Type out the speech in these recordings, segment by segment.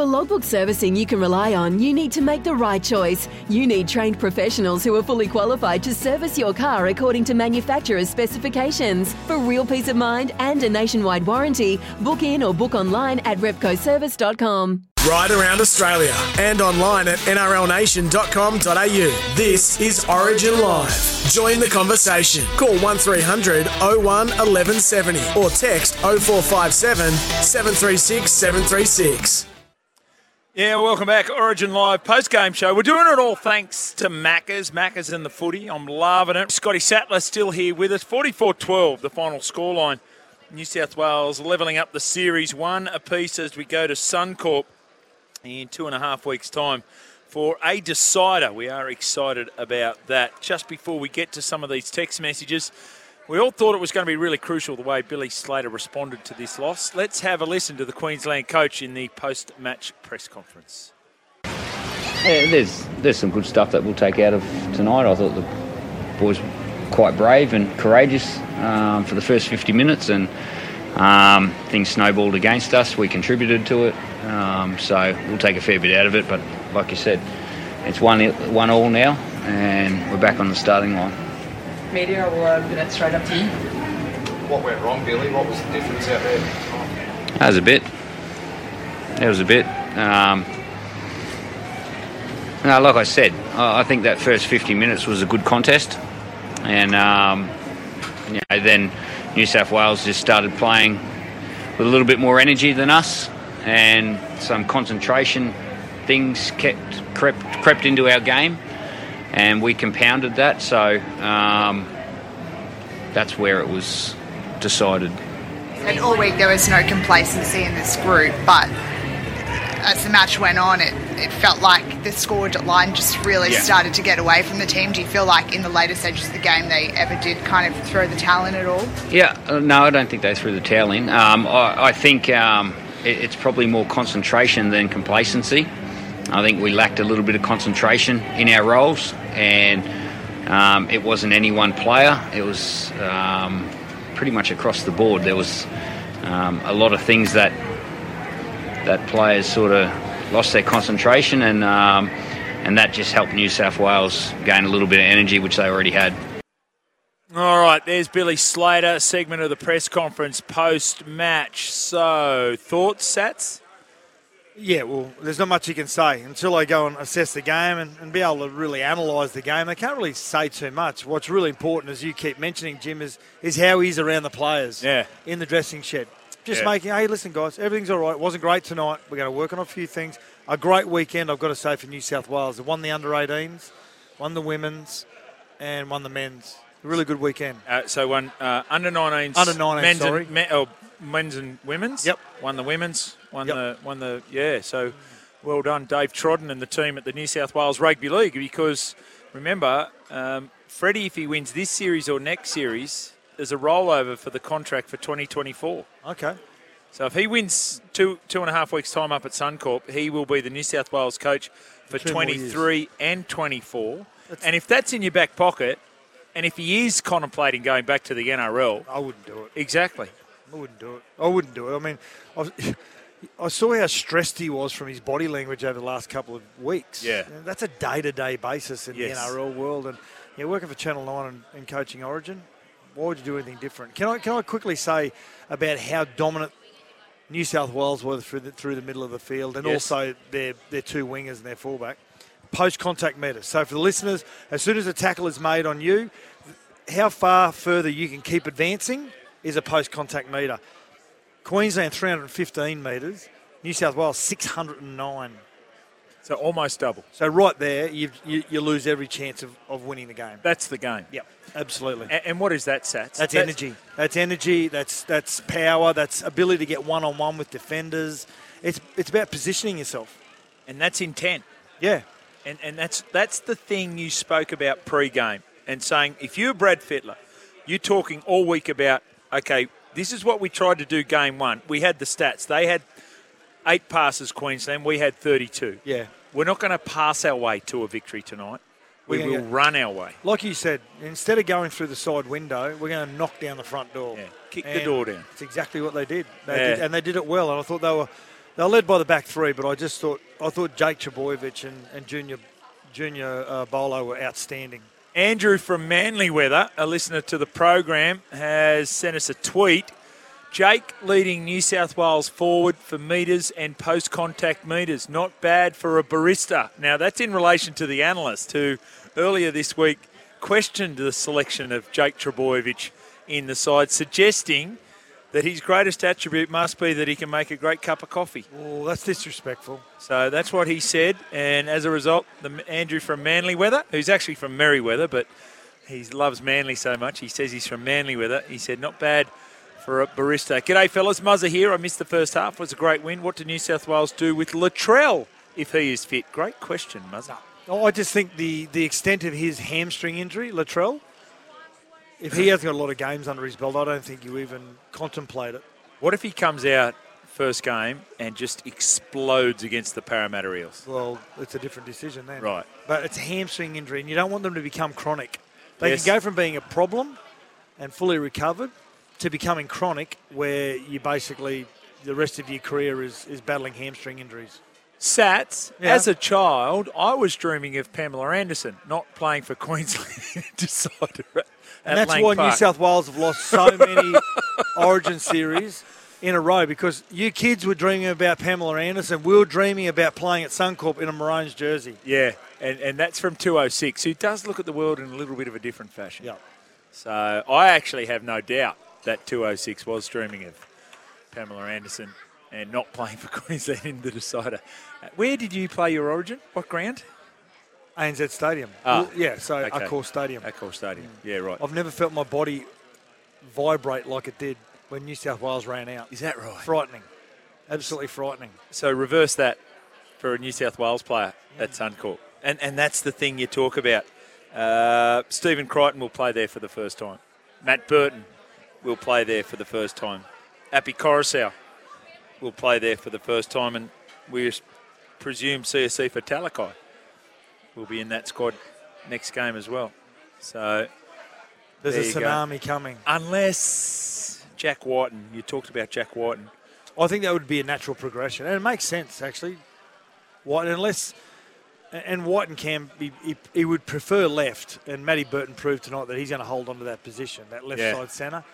For logbook servicing you can rely on, you need to make the right choice. You need trained professionals who are fully qualified to service your car according to manufacturer's specifications. For real peace of mind and a nationwide warranty, book in or book online at repcoservice.com. Right around Australia and online at nrlnation.com.au. This is Origin Live. Join the conversation. Call 1300 01 1170 or text 0457 736 736. Yeah, welcome back. Origin Live post game show. We're doing it all thanks to Maccas. Maccas in the footy. I'm loving it. Scotty Sattler still here with us. 44 12, the final scoreline. New South Wales levelling up the series one apiece as we go to Suncorp in two and a half weeks' time for a decider. We are excited about that. Just before we get to some of these text messages, we all thought it was going to be really crucial the way Billy Slater responded to this loss. Let's have a listen to the Queensland coach in the post match press conference. Yeah, there's there's some good stuff that we'll take out of tonight. I thought the boys were quite brave and courageous um, for the first 50 minutes, and um, things snowballed against us. We contributed to it, um, so we'll take a fair bit out of it. But like you said, it's one one all now, and we're back on the starting line. Media, I will uh, put it straight up to you. What went wrong, Billy? What was the difference out there? That was a bit. That was a bit. Um, no, like I said, I I think that first 50 minutes was a good contest, and um, you know, then New South Wales just started playing with a little bit more energy than us, and some concentration things kept crept crept into our game, and we compounded that. So um, that's where it was decided. And all week there was no complacency in this group, but as the match went on, it, it felt like the score line just really Yeah. started to get away from the team. Do you feel like in the later stages of the game they ever did kind of throw the towel in at all? Yeah, uh, no, I don't think they threw the towel in. Um, I, I think um, it, it's probably more concentration than complacency. I think we lacked a little bit of concentration in our roles, and um, it wasn't any one player. It was um, pretty much across the board. There was um, a lot of things that that players sort of lost their concentration, and um, and that just helped New South Wales gain a little bit of energy, which they already had. All right, there's Billy Slater, segment of the press conference post match. So, thoughts, Sats? Yeah, well, there's not much you can say until they go and assess the game and, and be able to really analyse the game. They can't really say too much. What's really important, as you keep mentioning, Jim, is is how he's around the players Yeah. in the dressing shed. Just Yeah. making, hey, listen, guys, everything's all right. It wasn't great tonight. We're going to work on a few things. A great weekend, I've got to say, for New South Wales. They won the under 18s, won the women's, and won the men's. A really good weekend. Uh, so, one uh, under 19s, Under 19s, men's sorry. and, me, oh, men's and women's. Yep. Won the women's. Won Yep. the won the yeah. So, well done, Dave Trodden and the team at the New South Wales Rugby League. Because remember, um, Freddie, if he wins this series or next series, there's a rollover for the contract for 2024. Okay. So if he wins two two and a half weeks time up at Suncorp, he will be the New South Wales coach for Two 23 and 24. and if that's in your back pocket, and if he is contemplating going back to the NRL, I wouldn't do it. exactly. I wouldn't do it. I wouldn't do it. I mean, I, was, I saw how stressed he was from his body language over the last couple of weeks. Yeah. That's a day-to-day basis in Yes. the NRL world. And you know, working for Channel Nine and, and coaching Origin, why would you do anything different? Can I can I quickly say about how dominant New South Wales were through the, through the middle of the field, and Yes. also their their two wingers and their fullback. Post contact meters. So for the listeners, as soon as a tackle is made on you, how far further you can keep advancing is a post contact meter. Queensland 315 metres, New South Wales 609. So almost double. So right there, you you, you lose every chance of, of winning the game. That's the game. Yep, absolutely. A- And, what is that, Sats? That's energy. That's energy. That's that's power. That's ability to get one on one with defenders. It's it's about positioning yourself. And that's intent. Yeah. And, and that's that's the thing you spoke about pre-game and saying if you're Brad Fittler, you're talking all week about okay, this is what we tried to do game one. We had the stats. They had eight passes, Queensland. We had 32. Yeah. We're not going to pass our way to a victory tonight. We We're will gonna run our way. Like you said, instead of going through the side window, we're going to knock down the front door. Yeah, kick the door down. It's exactly what they did. They Yeah. did, and they did it well. And I thought they were they were led by the back three, but I just thought I thought Jake Trbojevic and, and Junior Junior uh, Paulo were outstanding. Andrew from Manly Weather, a listener to the program, has sent us a tweet. Jake leading New South Wales forward for metres and post contact metres. Not bad for a barista. Now, that's in relation to the analyst who earlier this week questioned the selection of Jake Trbojevic in the side, suggesting that his greatest attribute must be that he can make a great cup of coffee. Oh, that's disrespectful. So that's what he said, and as a result, the Andrew from Manly Weather, who's actually from Merewether, but he loves Manly so much, he says he's from Manly Weather. He said, not bad for a barista. G'day, fellas. Muzza here. I missed the first half. It was a great win. What do New South Wales do with Latrell if he is fit? Great question, Muzza. Oh, I just think the, the extent of his hamstring injury, Latrell, if he hasn't got a lot of games under his belt, I don't think you even contemplate it. What if he comes out first game and just explodes against the Parramatta Eels? Well, it's a different decision then. Right. But it's a hamstring injury, and you don't want them to become chronic. They Yes. can go from being a problem and fully recovered to becoming chronic, where you basically the rest of your career is, is battling hamstring injuries. Sats, Yeah. as a child, I was dreaming of Pamela Anderson not playing for Queensland. Decided at And that's Lang why New South Wales have lost so many Origin series in a row because you kids were dreaming about Pamela Anderson. We were dreaming about playing at Suncorp in a Maroons jersey. Yeah, and, and that's from 206, who does look at the world in a little bit of a different fashion. Yeah. So I actually have no doubt that 206 was dreaming of Pamela Anderson and not playing for Queensland in the decider. Uh, Where did you play your origin? What ground? ANZ Stadium. Ah, Well, yeah, so okay. Accor Stadium. Accor Stadium. Yeah, right. I've never felt my body vibrate like it did when New South Wales ran out. Is that right? Frightening. Absolutely frightening. So reverse that for a New South Wales player at Suncorp. And, and that's the thing you talk about. Uh, Stephen Crichton will play there for the first time. Matt Burton will play there for the first time. Api Koroisau will play there for the first time. And we presume Siosifa Talakai will be in that squad next game as well. So There's There a you go. tsunami coming. unless Jack Wighton, you talked about Jack Wighton. I think that would be a natural progression, and it makes sense actually. White, unless and Wighton can be, he, he would prefer left, and Matty Burton proved tonight that he's going to hold on to that position, that left Yeah. side centre.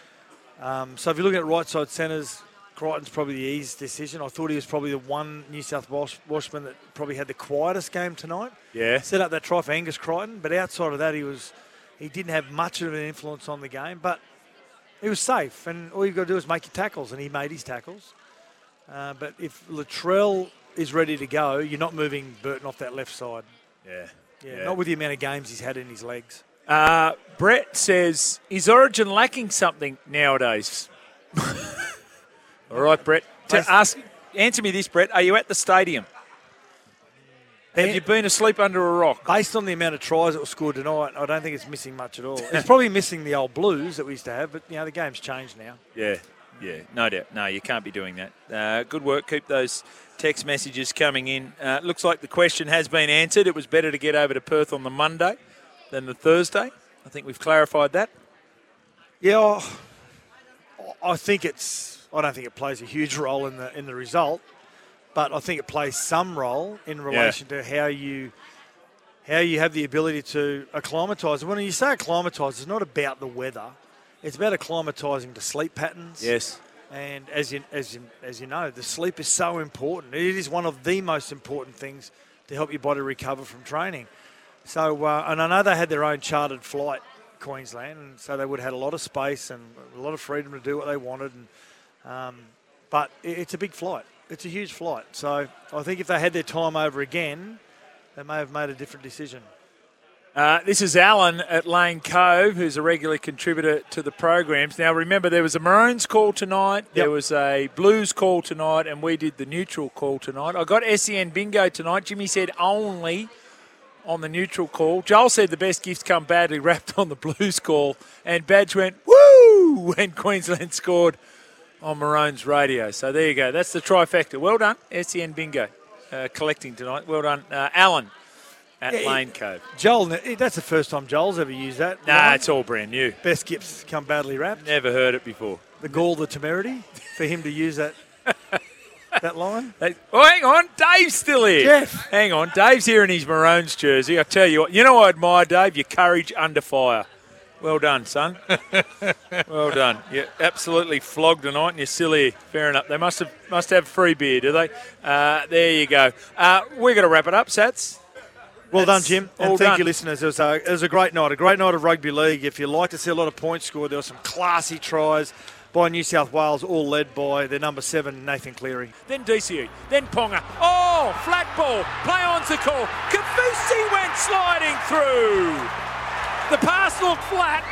Um, so if you look at right side centres, Crichton's probably the easiest decision. I thought he was probably the one New South Wales Washman that probably had the quietest game tonight. Yeah. Set up that try for Angus Crichton, but outside of that, he was he didn't have much of an influence on the game, but he was safe, and all you've got to do is make your tackles, and he made his tackles. Uh, but if Latrell is ready to go, you're not moving Burton off that left side. Yeah. Yeah, not with the amount of games he's had in his legs. Uh, Brett says, is Origin lacking something nowadays? All right, Brett. To ask, answer me this, Brett. Are you at the stadium? Have you been asleep under a rock? Based on the amount of tries that were scored tonight, I don't think it's missing much at all. It's probably missing the old blues that we used to have, but you know the game's changed now. Yeah, yeah, no doubt. No, you can't be doing that. Uh, good work. Keep those text messages coming in. Uh, looks like the question has been answered. It was better to get over to Perth on the Monday than the Thursday. I think we've clarified that. Yeah, I- I think it's. I don't think it plays a huge role in the in the result, but I think it plays some role in relation to how you how you have the ability to acclimatise. When you say acclimatise, it's not about the weather; it's about acclimatising to sleep patterns. Yes. And as you, as you, as you know, the sleep is so important. It is one of the most important things to help your body recover from training. So, uh, and I know they had their own chartered flight, Queensland, and so they would have had a lot of space and a lot of freedom to do what they wanted. And, um, but it's a big flight. It's a huge flight. So I think if they had their time over again, they may have made a different decision. Uh, this is Alan at Lane Cove, who's a regular contributor to the programs. Now, remember, there was a Maroons call tonight, there was a Blues call tonight, and we did the neutral call tonight. I got SEN bingo tonight. Jimmy said only on the neutral call. Joel said the best gifts come badly wrapped on the Blues call, and Badge went woo when Queensland scored on Maroons radio. So there you go. That's the trifecta. Well done, SEN bingo, uh, collecting tonight. Well done, uh, Alan at Yeah, Lane Cove. Joel, that's the first time Joel's ever used that. Nah, it's all brand new. best gifts come badly wrapped. Never heard it before. the gall, the temerity for him to use that. that line. Oh, hang on. Dave's still here. Jeff. Hang on. Dave's here in his Maroons jersey. I tell you what, you know what I admire, Dave? Your courage under fire. Well done, son. well done. You absolutely flogged tonight and you're still here. Fair enough. They must have must have free beer, do they? Uh, there you go. Uh, we're going to wrap it up, Sats. Well done, Jim. And thank done. you, listeners. It was, a, it was a great night, a great night of rugby league. If you like to see a lot of points scored, there were some classy tries by New South Wales, all led by their number seven, Nathan Cleary. Then DCE. Then Ponga. Oh, flat ball. Play on to call. Kafusi went sliding through. The pass looked flat.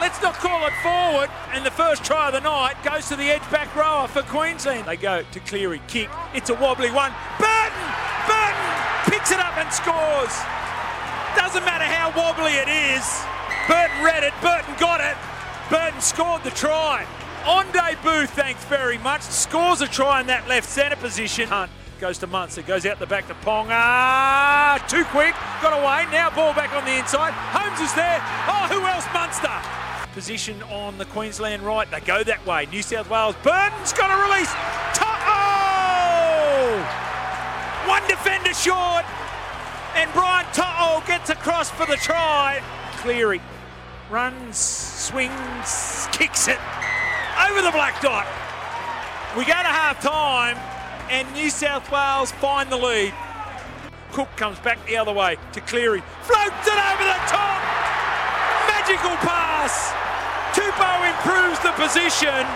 Let's not call it forward. And the first try of the night goes to the edge back rower for Queensland. They go to Cleary. Kick. It's a wobbly one. Burton! Burton picks it up and scores. Doesn't matter how wobbly it is. Burton read it. Burton got it. Burton scored the try. On debut, thanks very much. Scores a try in that left centre position. Hunt goes to Munster, goes out the back to Ponga. Too quick, got away. Now ball back on the inside. Holmes is there. Oh, who else? Munster. Position on the Queensland right. They go that way. New South Wales. Burton's got a release. To'o! One defender short. And Brian To'o gets across for the try. Cleary runs, swings, kicks it over the black dot. We go to half time, and New South Wales find the lead. Cook comes back the other way to Cleary, floats it over the top. Magical pass. Tupou improves the position.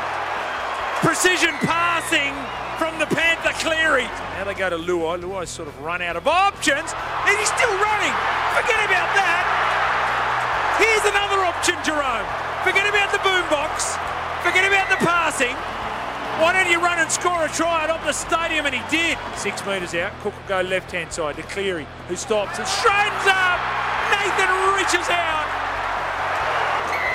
Precision passing from the Panther Cleary. Now they go to Luai. Luai's sort of run out of options, and he's still running. Forget about that. Here's another option, Jarome. Forget about the boombox. Forget about the passing. Why don't you run and score a try at the stadium? And he did. Six metres out. Cook will go left hand side to Cleary, who stops and straightens up. Nathan reaches out.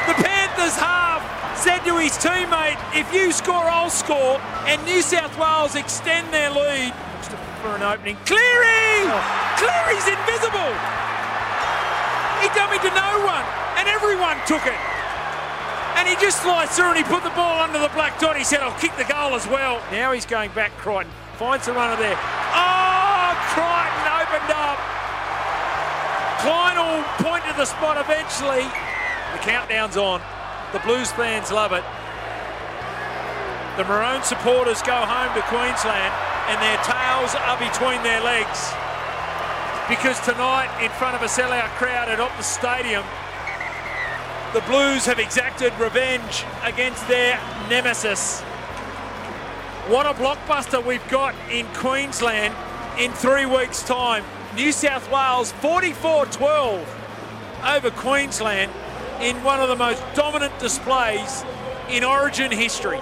The Panthers half said to his teammate, if you score, I'll score. And New South Wales extend their lead. For an opening. Cleary! Oh. Cleary's invisible. He dummied to no one, and everyone took it. And he just sliced through and he put the ball under the black dot. He said, I'll kick the goal as well. Now he's going back, Crichton. Finds the runner there. Oh, Crichton opened up. Klein will point to the spot eventually. The countdown's on. The Blues fans love it. The Maroon supporters go home to Queensland and their tails are between their legs. Because tonight, in front of a sellout crowd at Optus Stadium, the Blues have exacted revenge against their nemesis. What a blockbuster we've got in Queensland in three weeks' time. New South Wales 44 12 over Queensland in one of the most dominant displays in Origin history.